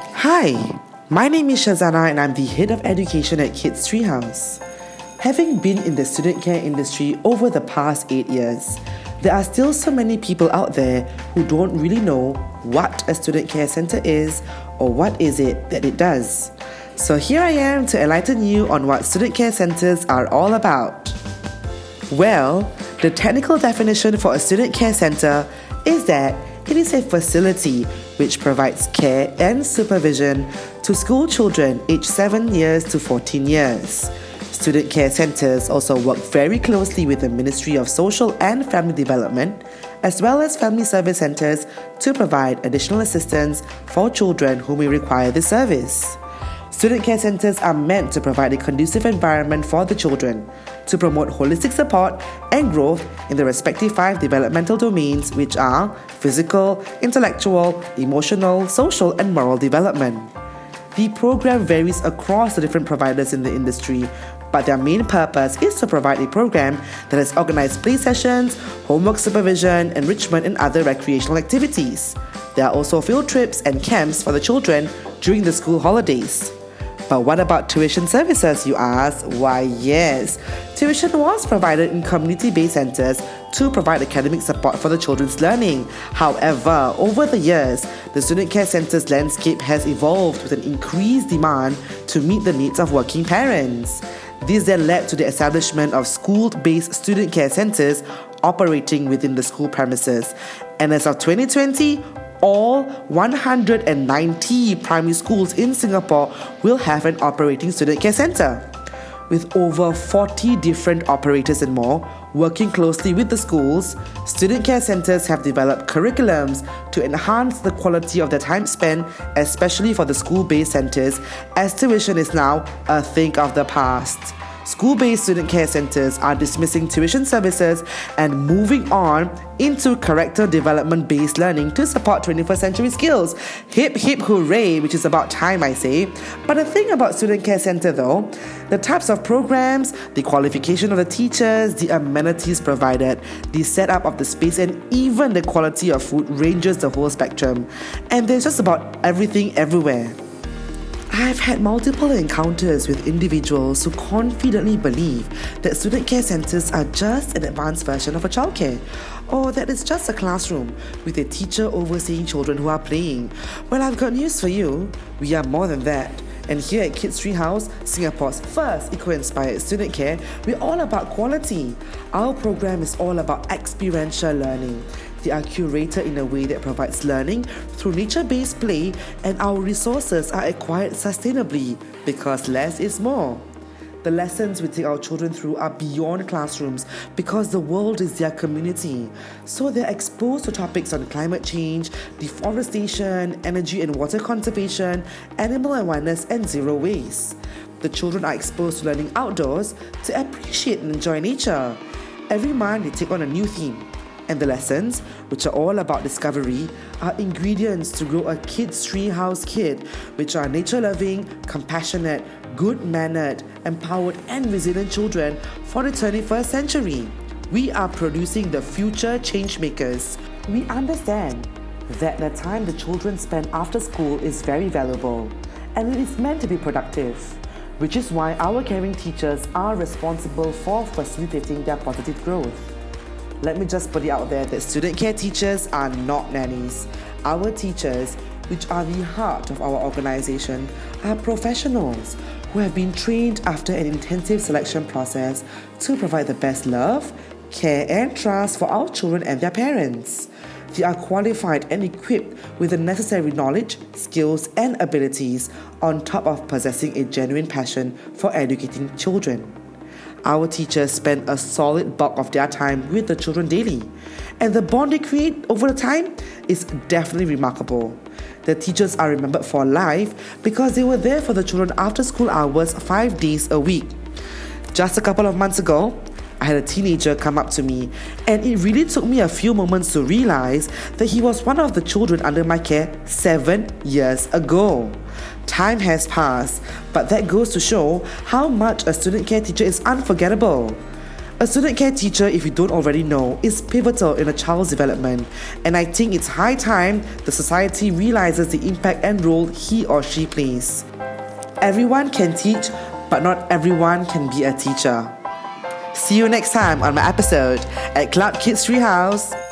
Hi, my name is Shazana and I'm the head of education at Kids Treehouse. Having been in the student care industry over the past eight years, there are still so many people out there who don't really know what a student care center is or what is it that it does. So here I am to enlighten you on what student care centers are all about. Well, the technical definition for a student care center is that it is a facility which provides care and supervision to school children aged 7 years to 14 years. Student care centers also work very closely with the Ministry of Social and Family Development, as well as family service centers, to provide additional assistance for children who may require this service. Student care centers are meant to provide a conducive environment for the children, to promote holistic support and growth in the respective five developmental domains, which are physical, intellectual, emotional, social, and moral development. The program varies across the different providers in the industry, but their main purpose is to provide a program that has organized play sessions, homework supervision, enrichment, and other recreational activities. There are also field trips and camps for the children during the school holidays. But what about tuition services, you ask? Why, yes. Tuition was provided in community based centers to provide academic support for the children's learning. However, over the years, the student care center's landscape has evolved with an increased demand to meet the needs of working parents. This then led to the establishment of school based student care centers operating within the school premises. And as of 2020, all 190 primary schools in Singapore will have an operating student care center. With over 40 different operators and more working closely with the schools, student care centers have developed curriculums to enhance the quality of their time spent, especially for the school based centers, as tuition is now a thing of the past. School based student care centers are dismissing tuition services and moving on into character development based learning to support 21st century skills. Hip hip hooray, which is about time, I say. But the thing about student care center though, the types of programs, the qualification of the teachers, the amenities provided, the setup of the space, and even the quality of food ranges the whole spectrum. And there's just about everything everywhere. I've had multiple encounters with individuals who confidently believe that student care centres are just an advanced version of a childcare, or that it's just a classroom with a teacher overseeing children who are playing. Well, I've got news for you. We are more than that. And here at Kids Tree House, Singapore's first eco-inspired student care, we're all about quality. Our program is all about experiential learning. They are curated in a way that provides learning through nature based play, and our resources are acquired sustainably because less is more. The lessons we take our children through are beyond classrooms because the world is their community. So they're exposed to topics on climate change, deforestation, energy and water conservation, animal awareness, and zero waste. The children are exposed to learning outdoors to appreciate and enjoy nature. Every month, they take on a new theme and the lessons, which are all about discovery, are ingredients to grow a kid's treehouse kid, which are nature loving, compassionate, good mannered, empowered, and resilient children for the 21st century. We are producing the future change makers. We understand that the time the children spend after school is very valuable and it is meant to be productive, which is why our caring teachers are responsible for facilitating their positive growth. Let me just put it out there that student care teachers are not nannies. Our teachers, which are the heart of our organization, are professionals who have been trained after an intensive selection process to provide the best love, care, and trust for our children and their parents. They are qualified and equipped with the necessary knowledge, skills, and abilities on top of possessing a genuine passion for educating children. Our teachers spend a solid bulk of their time with the children daily, and the bond they create over the time is definitely remarkable. The teachers are remembered for life because they were there for the children after school hours five days a week. Just a couple of months ago, I had a teenager come up to me, and it really took me a few moments to realize that he was one of the children under my care seven years ago. Time has passed, but that goes to show how much a student care teacher is unforgettable. A student care teacher, if you don't already know, is pivotal in a child's development, and I think it's high time the society realizes the impact and role he or she plays. Everyone can teach, but not everyone can be a teacher. See you next time on my episode at Club Kids Treehouse.